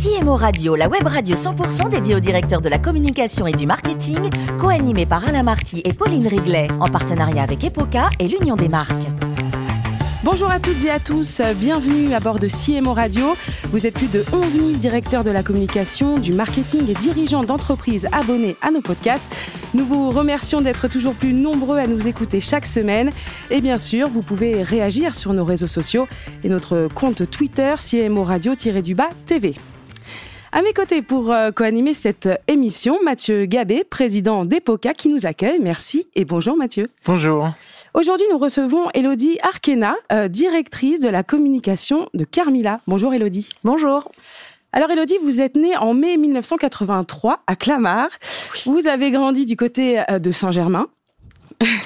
CMO Radio, la web radio 100% dédiée aux directeurs de la communication et du marketing, co-animée par Alain Marty et Pauline Riglet, en partenariat avec Epoca et l'Union des marques. Bonjour à toutes et à tous, bienvenue à bord de CMO Radio. Vous êtes plus de 11 000 directeurs de la communication, du marketing et dirigeants d'entreprises abonnés à nos podcasts. Nous vous remercions d'être toujours plus nombreux à nous écouter chaque semaine. Et bien sûr, vous pouvez réagir sur nos réseaux sociaux et notre compte Twitter CMO Radio-du-bas TV. À mes côtés pour euh, co-animer cette émission, Mathieu Gabé, président d'EPOCA, qui nous accueille. Merci et bonjour Mathieu. Bonjour. Aujourd'hui, nous recevons Elodie Arkena, euh, directrice de la communication de Carmila. Bonjour Elodie. Bonjour. Alors Elodie, vous êtes née en mai 1983 à Clamart. Vous avez grandi du côté euh, de Saint-Germain.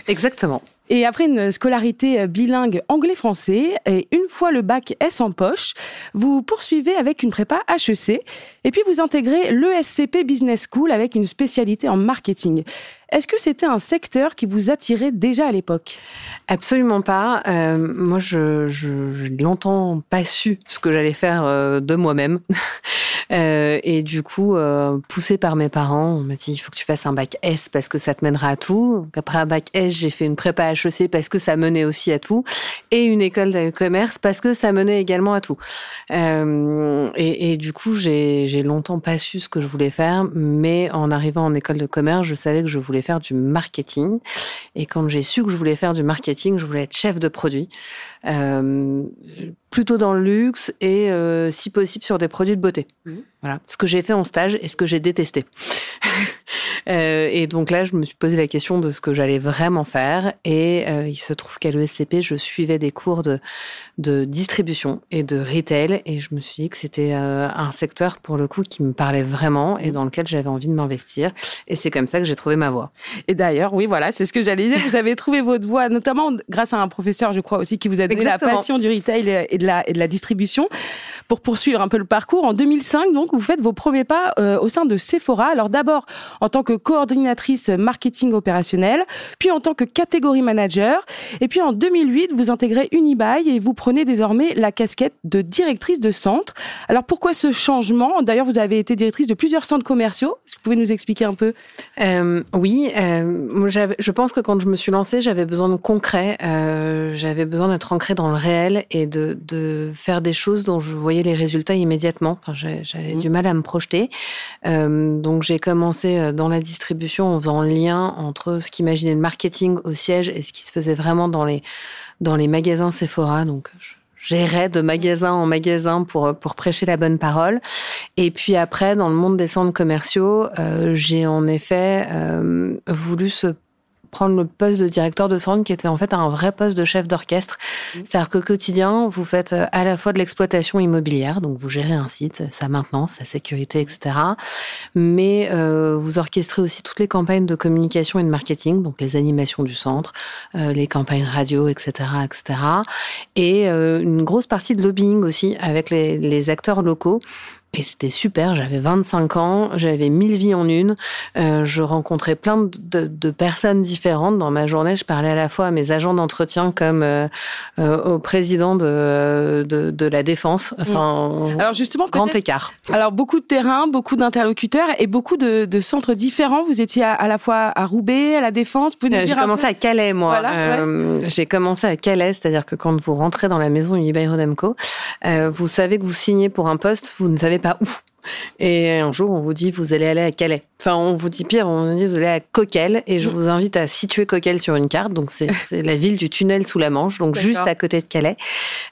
Exactement. Et après une scolarité euh, bilingue anglais-français et une fois le bac S en poche, vous poursuivez avec une prépa HEC et puis vous intégrez l'ESCP Business School avec une spécialité en marketing. Est-ce que c'était un secteur qui vous attirait déjà à l'époque? Absolument pas. Euh, moi, je, je, longtemps pas su ce que j'allais faire euh, de moi-même. Euh, et du coup, euh, poussé par mes parents, on m'a dit il faut que tu fasses un bac S parce que ça te mènera à tout. Après un bac S, j'ai fait une prépa HEC parce que ça menait aussi à tout, et une école de commerce parce que ça menait également à tout. Et, du coup, j'ai longtemps pas su ce que je voulais faire, mais en arrivant en école de commerce, je savais que je voulais faire du marketing. Et quand j'ai su que je voulais faire du marketing, je voulais être chef de produit. Euh, plutôt dans le luxe et euh, si possible sur des produits de beauté. Mmh. Voilà, ce que j'ai fait en stage et ce que j'ai détesté. euh, et donc là, je me suis posé la question de ce que j'allais vraiment faire. Et il se trouve qu'à l'ESCP, je suivais des cours de, de distribution et de retail. Et je me suis dit que c'était un secteur, pour le coup, qui me parlait vraiment et dans lequel j'avais envie de m'investir. Et c'est comme ça que j'ai trouvé ma voie. Et d'ailleurs, oui, voilà, c'est ce que j'allais dire. Vous avez trouvé votre voie, notamment grâce à un professeur, je crois aussi, qui vous a Exactement. la passion du retail et de la, et de la distribution. Pour poursuivre un peu le parcours, en 2005, donc, vous faites vos premiers pas euh, au sein de Sephora. Alors d'abord en tant que coordinatrice marketing opérationnel, puis en tant que catégorie manager, et puis en 2008, vous intégrez Unibail et vous prenez désormais la casquette de directrice de centre. Alors pourquoi ce changement? D'ailleurs, vous avez été directrice de plusieurs centres commerciaux. Est-ce que vous pouvez nous expliquer un peu? Euh, Oui, euh, je pense que quand je me suis lancée, j'avais besoin de concret. J'avais besoin d'être ancrée dans le réel et de, de, faire des choses dont je voyais les résultats immédiatement. Enfin, j'avais mmh. du mal à me projeter. Euh, donc j'ai commencé euh, dans la distribution en faisant le lien entre ce qu'imaginait le marketing au siège et ce qui se faisait vraiment dans les, dans les magasins Sephora. Donc j'irais de magasin en magasin pour, pour prêcher la bonne parole. Et puis après, dans le monde des centres commerciaux, euh, j'ai en effet euh, voulu se prendre le poste de directeur de centre qui était en fait un vrai poste de chef d'orchestre. Mmh. C'est-à-dire qu'au quotidien, vous faites euh, à la fois de l'exploitation immobilière, donc vous gérez un site, sa maintenance, sa sécurité, etc. Mais euh, vous orchestrez aussi toutes les campagnes de communication et de marketing, donc les animations du centre, euh, les campagnes radio, etc., etc. Et euh, une grosse partie de lobbying aussi avec les, les acteurs locaux et c'était super, j'avais 25 ans, j'avais mille vies en une, euh, je rencontrais plein de, de, de, personnes différentes. Dans ma journée, je parlais à la fois à mes agents d'entretien comme euh, euh, au président de, de, de, la défense. Enfin, alors justement, grand écart. Alors beaucoup de terrain, beaucoup d'interlocuteurs et beaucoup de, centres différents. Vous étiez à, à, la fois à Roubaix, à la Défense. J'ai commencé à Calais, moi. Voilà, ouais. J'ai commencé à Calais, c'est-à-dire que quand vous rentrez dans la maison Unibail Rodamco, vous savez que vous signez pour un poste, vous ne savez Et un jour, on vous dit, vous allez aller à Calais. Enfin, on vous dit pire, on vous dit, vous allez à Coquel. Et je vous invite à situer Coquel sur une carte. Donc, c'est la ville du tunnel sous la Manche, donc juste à côté de Calais.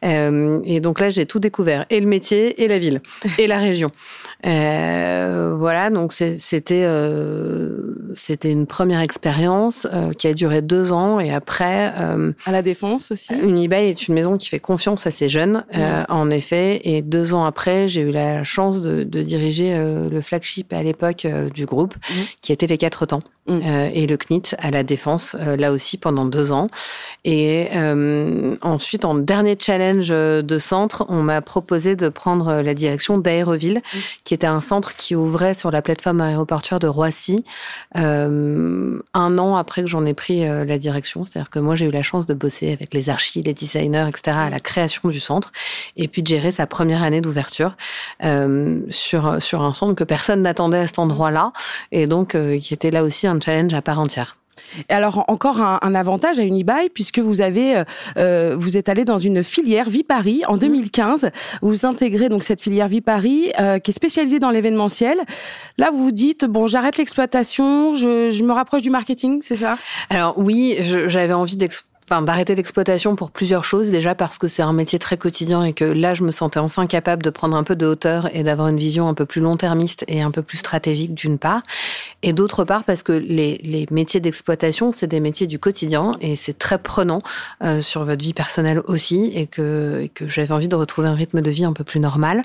Euh, et donc là, j'ai tout découvert. Et le métier, et la ville, et la région. Euh, voilà, donc c'était euh, c'était une première expérience qui a duré deux ans. Et après... À la Défense aussi Unibail est une maison qui fait confiance à ses jeunes, mmh. en effet. Et deux ans après, j'ai eu la chance de, de diriger le flagship à l'époque du groupe groupe, mmh. qui étaient les quatre temps. Mm. Euh, et le CNIT à la Défense, euh, là aussi pendant deux ans. Et euh, ensuite, en dernier challenge de centre, on m'a proposé de prendre la direction d'Aéroville, mm. qui était un centre qui ouvrait sur la plateforme aéroportuaire de Roissy un an après que j'en ai pris la direction. C'est-à-dire que moi, j'ai eu la chance de bosser avec les archis, les designers, etc., à la création du centre, et puis de gérer sa première année d'ouverture sur, sur un centre que personne n'attendait à cet endroit-là, et donc qui était là aussi un challenge à part entière. Et alors encore un, avantage à Unibail puisque vous avez euh, euh, vous êtes allé dans une filière Vipari en 2015. Mhm. Vous intégrez donc cette filière Vipari euh, qui est spécialisée dans l'événementiel. Là, vous vous dites bon, j'arrête l'exploitation, je, je, me rapproche du marketing, c'est ça? Alors oui, j'avais envie d'exploiter enfin, d'arrêter l'exploitation pour plusieurs choses. Déjà parce que c'est un métier très quotidien et que là, je me sentais enfin capable de prendre un peu de hauteur et d'avoir une vision un peu plus long-termiste et un peu plus stratégique d'une part. Et d'autre part parce que les, les métiers d'exploitation, c'est des métiers du quotidien et c'est très prenant euh, sur votre vie personnelle aussi et que, que j'avais envie de retrouver un rythme de vie un peu plus normal.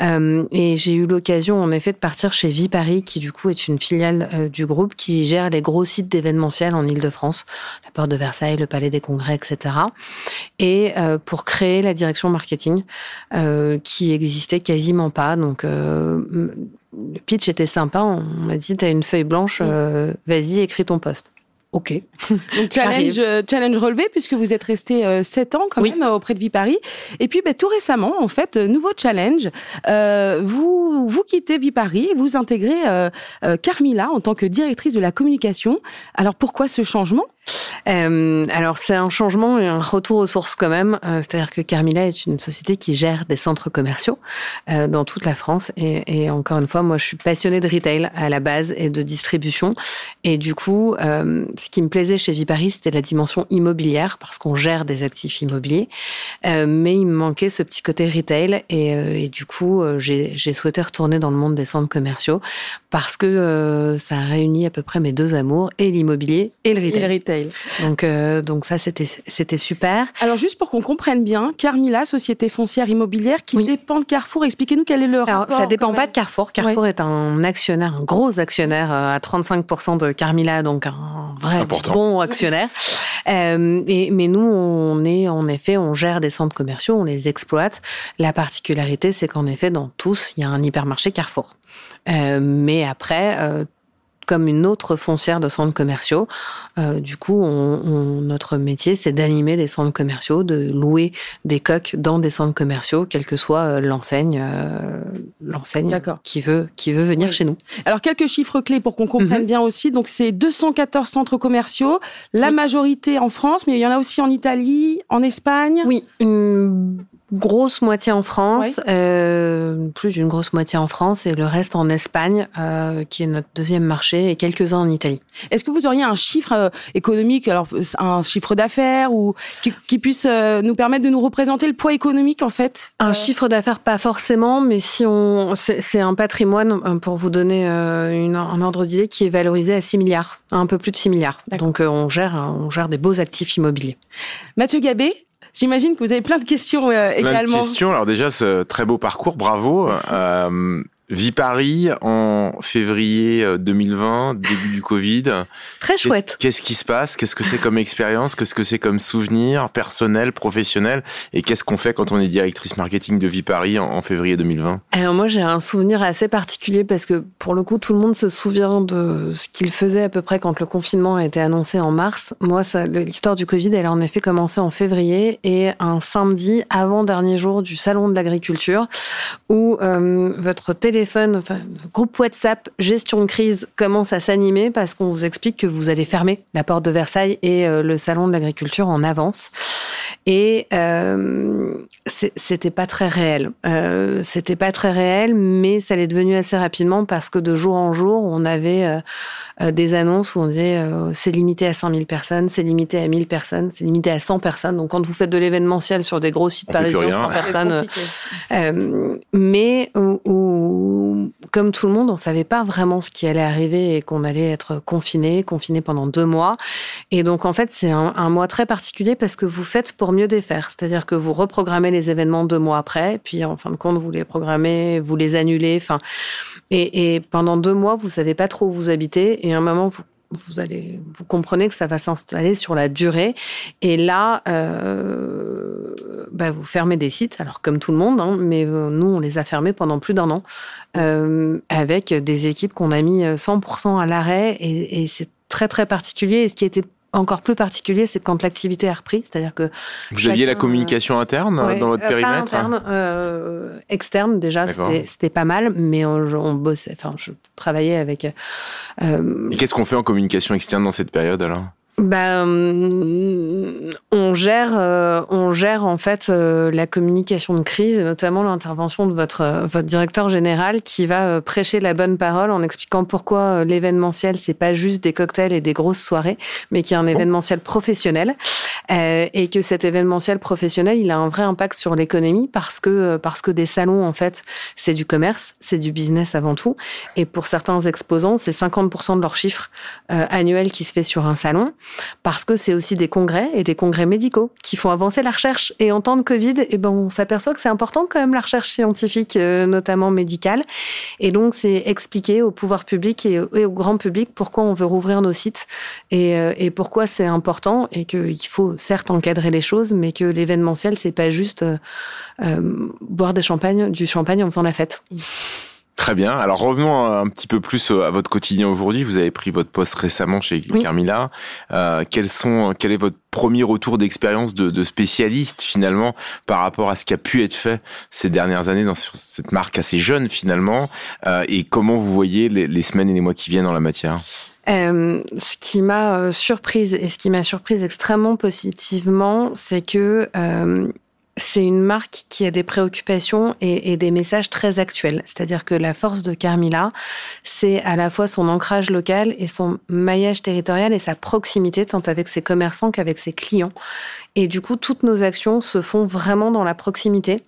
Euh, et j'ai eu l'occasion en effet de partir chez Vie Paris qui du coup est une filiale euh, du groupe qui gère les gros sites d'événementiel en Ile-de-France, la Porte de Versailles, le Palais des congrès, etc. Et euh, pour créer la direction marketing euh, qui existait quasiment pas. Donc euh, le pitch était sympa. On m'a dit, tu as une feuille blanche, vas-y, écris ton poste. Ok. Donc challenge, challenge relevé puisque vous êtes resté sept ans quand même auprès de Vie Paris. Et puis bah, tout récemment, en fait, nouveau challenge. vous vous quittez et vous intégrez Carmila en tant que directrice de la communication. Alors pourquoi ce changement? Euh, alors c'est un changement et un retour aux sources quand même. Euh, c'est-à-dire que Carmila est une société qui gère des centres commerciaux euh, dans toute la France. Et, encore une fois, moi je suis passionnée de retail à la base et de distribution. Et du coup, ce qui me plaisait chez Viparis, c'était la dimension immobilière parce qu'on gère des actifs immobiliers. Mais il me manquait ce petit côté retail. Et, du coup, j'ai souhaité retourner dans le monde des centres commerciaux parce que ça a réuni à peu près mes deux amours, et l'immobilier. Et le retail. Donc, euh, donc ça, c'était, c'était super. Alors, juste pour qu'on comprenne bien, Carmila, société foncière immobilière qui dépend de Carrefour, expliquez-nous quel est le Alors, rapport. Ça dépend pas de Carrefour. Carrefour est un actionnaire, un gros actionnaire euh, à 35% de Carmila, donc un vrai bon actionnaire. Euh, et, mais nous, on est, en effet, on gère des centres commerciaux, on les exploite. La particularité, c'est qu'en effet, dans tous, il y a un hypermarché Carrefour. Euh, mais après, euh, comme une autre foncière de centres commerciaux. Euh, du coup, on, notre métier, c'est d'animer les centres commerciaux, de louer des coques dans des centres commerciaux, quelle que soit euh, l'enseigne, euh, l'enseigne qui veut qui veut venir chez nous. Alors quelques chiffres clés pour qu'on comprenne mhm. bien aussi. Donc c'est 214 centres commerciaux, la majorité en France, mais il y en a aussi en Italie, en Espagne. Oui, une grosse moitié en France, euh, plus d'une grosse moitié en France et le reste en Espagne, euh, qui est notre deuxième marché, et quelques-uns en Italie. Est-ce que vous auriez un chiffre euh, économique, alors un chiffre d'affaires ou qui, puisse euh, nous permettre de nous représenter le poids économique en fait Un chiffre d'affaires pas forcément, mais si on, c'est un patrimoine pour vous donner une, un ordre d'idée qui est valorisé à 6 milliards, un peu plus de 6 milliards. Donc on gère, on gère des beaux actifs immobiliers. Mathieu Gabé, J'imagine que vous avez plein de questions euh, également. Plein de questions. Alors déjà, ce très beau parcours, bravo. Euh, Vie Paris en février 2020, euh, début du Covid. Très chouette. Qu'est-ce qui se passe? Qu'est-ce que c'est comme expérience? Qu'est-ce que c'est comme souvenir personnel, professionnel? Et qu'est-ce qu'on fait quand on est directrice marketing de Vie Paris en, février 2020 Alors moi j'ai un souvenir assez particulier parce que pour le coup tout le monde se souvient de ce qu'il faisait à peu près quand le confinement a été annoncé en mars. Moi l'histoire du Covid elle a en effet commencé en février et un samedi avant dernier jour du salon de l'agriculture où euh, votre télé groupe WhatsApp gestion de crise commence à s'animer parce qu'on vous explique que vous allez fermer la porte de Versailles et euh, le salon de l'agriculture en avance. Et euh, c'était pas très réel. Euh, c'était pas très réel, mais ça l'est devenu assez rapidement parce que de jour en jour, on avait euh, euh, des annonces où on disait c'est limité à 5000 personnes, c'est limité à 1000 personnes, c'est limité à 100 personnes. Donc quand vous faites de l'événementiel sur des gros sites parisiens, 100 personnes. mais comme tout le monde, on savait pas vraiment ce qui allait arriver et qu'on allait être confiné, confiné pendant deux mois. Et donc, en fait, c'est un, un, mois très particulier parce que vous faites pour mieux défaire. C'est-à-dire que vous reprogrammez les événements deux mois après, puis en fin de compte, vous les programmez, vous les annulez. Enfin, et, pendant deux mois, vous savez pas trop où vous habitez. Et à un moment, vous vous allez, vous comprenez que ça va s'installer sur la durée. Et là, euh, bah vous fermez des sites, alors comme tout le monde, hein, mais euh, nous, on les a fermés pendant plus d'un an, euh, avec des équipes qu'on a mis 100% à l'arrêt. Et, et c'est très, très particulier. Et ce qui était encore plus particulier, c'est quand l'activité a repris, c'est-à-dire que vous aviez la communication interne dans votre périmètre, pas interne, euh, externe déjà, c'était pas mal, mais on, on, bossait. Enfin, je travaillais avec. Euh, Et qu'est-ce qu'on fait en communication externe dans cette période alors? Ben, on gère, euh, on gère en fait euh, la communication de crise, et notamment l'intervention de votre votre directeur général qui va euh, prêcher la bonne parole en expliquant pourquoi l'événementiel c'est pas juste des cocktails et des grosses soirées, mais qu'il y a un événementiel professionnel. Et que cet événementiel professionnel il a un vrai impact sur l'économie parce que parce que des salons en fait c'est du commerce, c'est du business avant tout, et pour certains exposants c'est 50% de leur chiffre annuel qui se fait sur un salon parce que c'est aussi des congrès et des congrès médicaux qui font avancer la recherche. Et en temps de Covid, eh ben, on s'aperçoit que c'est important quand même la recherche scientifique, euh, notamment médicale. Et donc, c'est expliquer au pouvoir public et, au grand public pourquoi on veut rouvrir nos sites et, euh, et pourquoi c'est important et qu'il faut certes encadrer les choses, mais que l'événementiel, c'est pas juste euh, boire des champagnes, du champagne en faisant la fête. Très bien. Alors revenons un petit peu plus à votre quotidien aujourd'hui. Vous avez pris votre poste récemment chez Carmila. Euh, quels sont, quel est votre premier retour d'expérience de, de, spécialiste finalement par rapport à ce qui a pu être fait ces dernières années dans cette marque assez jeune finalement? Euh, Et comment vous voyez les, les, semaines et les mois qui viennent dans la matière? Euh, ce qui m'a euh, surprise et ce qui m'a surprise extrêmement positivement, c'est que euh, c'est une marque qui a des préoccupations et, des messages très actuels. C'est-à-dire que la force de Carmila, c'est à la fois son ancrage local et son maillage territorial et sa proximité, tant avec ses commerçants qu'avec ses clients. Et du coup, toutes nos actions se font vraiment dans la proximité.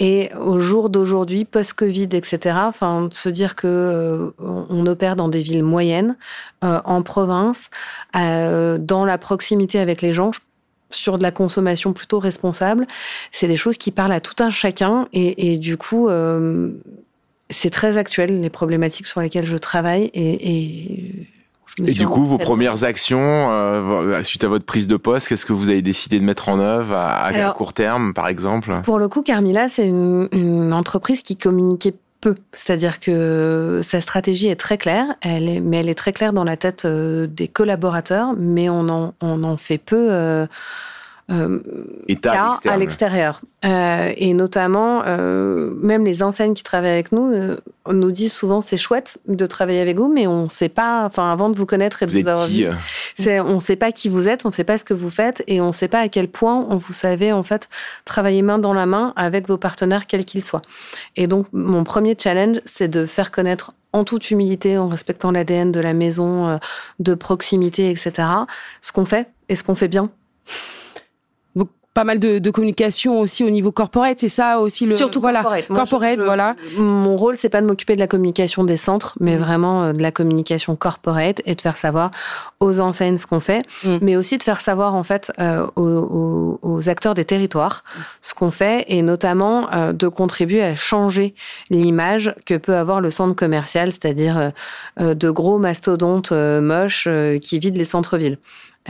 Et au jour d'aujourd'hui, post-Covid, etc., enfin, se dire que euh, on opère dans des villes moyennes, euh, en province, euh, dans la proximité avec les gens, sur de la consommation plutôt responsable. C'est des choses qui parlent à tout un chacun et, et du coup, euh, c'est très actuel les problématiques sur lesquelles je travaille et, et et du coup, vos premières actions euh, suite à votre prise de poste, qu'est-ce que vous avez décidé de mettre en œuvre à, à court terme, par exemple? Pour le coup, Carmila, c'est une, une, entreprise qui communiquait C'est-à-dire que sa stratégie est très claire, mais elle est très claire dans la tête euh, des collaborateurs, mais on en, on en fait peu. Euh, à l'extérieur. Euh, et notamment, euh, même les enseignes qui travaillent avec nous euh, nous disent souvent c'est chouette de travailler avec vous, mais on ne sait pas, enfin avant de vous connaître et de vous, vous avoir vu, on ne sait pas qui vous êtes, on ne sait pas ce que vous faites et on ne sait pas à quel point on vous savez en fait travailler main dans la main avec vos partenaires quels qu'ils soient. Et donc mon premier challenge, c'est de faire connaître en toute humilité, en respectant l'ADN de la maison, de proximité, etc. Ce qu'on fait et ce qu'on fait bien pas mal de, de, communication aussi au niveau corporate, c'est ça aussi le surtout voilà, corporate. Moi, corporate, je, voilà. Mon rôle c'est pas de m'occuper de la communication des centres, mais mmh. vraiment de la communication corporate et de faire savoir aux enseignes ce qu'on fait, mmh. mais aussi de faire savoir en fait euh, aux, aux, acteurs des territoires ce qu'on fait et notamment euh, de contribuer à changer l'image que peut avoir le centre commercial, c'est-à-dire euh, de gros mastodontes moches qui vident les centres-villes.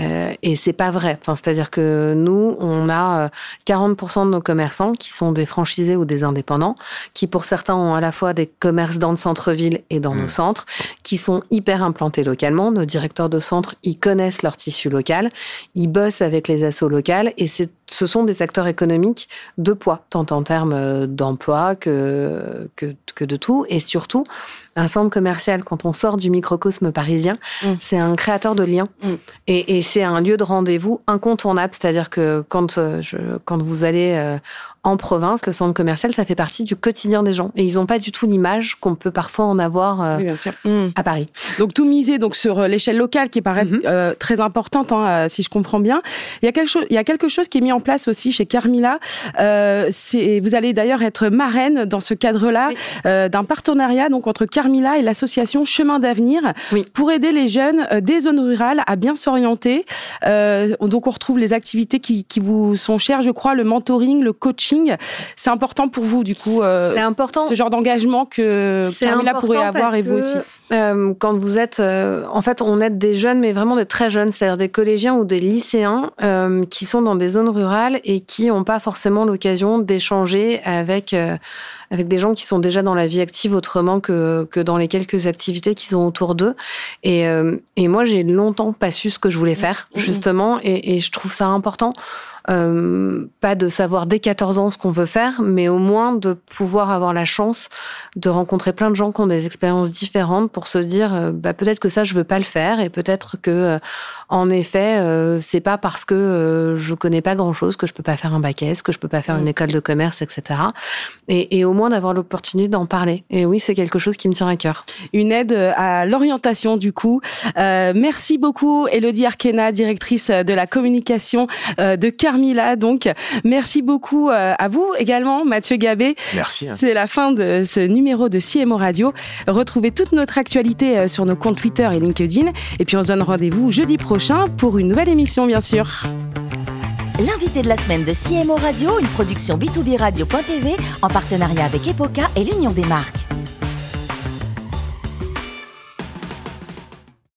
Euh, et c'est pas vrai. Enfin, c'est-à-dire que nous, on a 40% euh, de nos commerçants qui sont des franchisés ou des indépendants, qui pour certains ont à la fois des commerces dans le centre-ville et dans mmh. nos centres, qui sont hyper implantés localement. Nos directeurs de centre, ils connaissent leur tissu local, ils bossent avec les assos locales et c'est ce sont des acteurs économiques de poids, tant en termes euh, d'emploi que, que, que de tout. Et surtout, un centre commercial, quand on sort du microcosme parisien, mmh. c'est un créateur de liens. Mmh. Et, et c'est un lieu de rendez-vous incontournable. C'est-à-dire que quand, euh, je, quand vous allez euh, en province, le centre commercial, ça fait partie du quotidien des gens. Et ils n'ont pas du tout l'image qu'on peut parfois en avoir euh, mmh. à Paris. Donc tout miser donc sur euh, l'échelle locale qui paraît mmh. euh, très importante, hein, si je comprends bien. Il y, a quelque chose, il y a quelque chose qui est mis en place aussi chez Carmila. c'est, vous allez d'ailleurs être marraine dans ce cadre-là d'un partenariat donc entre Carmila et l'association Chemin d'avenir pour aider les jeunes des zones rurales à bien s'orienter. donc on retrouve les activités qui, qui vous sont chères, je crois, le mentoring, le coaching c'est important pour vous, du coup, euh, important. ce genre d'engagement que Carmela pourrait avoir et vous aussi. Euh, quand vous êtes, euh, en fait, on aide des jeunes, mais vraiment des très jeunes, c'est-à-dire des collégiens ou des lycéens qui sont dans des zones rurales et qui n'ont pas forcément l'occasion d'échanger avec avec des gens qui sont déjà dans la vie active autrement que, que dans les quelques activités qu'ils ont autour d'eux. Et, et moi, j'ai longtemps pas su ce que je voulais faire, mmh. justement, et, et je trouve ça important euh, pas de savoir dès 14 ans ce qu'on veut faire, mais au moins de pouvoir avoir la chance de rencontrer plein de gens qui ont des expériences différentes pour se dire euh, bah, peut-être que ça je veux pas le faire et peut-être que euh, en effet c'est pas parce que je connais pas grand chose que je peux pas faire un bac S, que je peux pas faire une mm. école de commerce, etc. Et, et au moins d'avoir l'opportunité d'en parler. Et oui, c'est quelque chose qui me tient à cœur. Une aide à l'orientation du coup. merci beaucoup Elodie Arkena, directrice de la communication de Car Carmila. Donc, merci beaucoup euh, à vous également, Mathieu Gabé. Merci. Hein. C'est la fin de ce numéro de CMO Radio. Retrouvez toute notre actualité euh, sur nos comptes Twitter et LinkedIn. Et puis, on se donne rendez-vous jeudi prochain pour une nouvelle émission, bien sûr. L'invité de la semaine de CMO Radio, une production B2B Radio.tv en partenariat avec Epoca et l'Union des marques.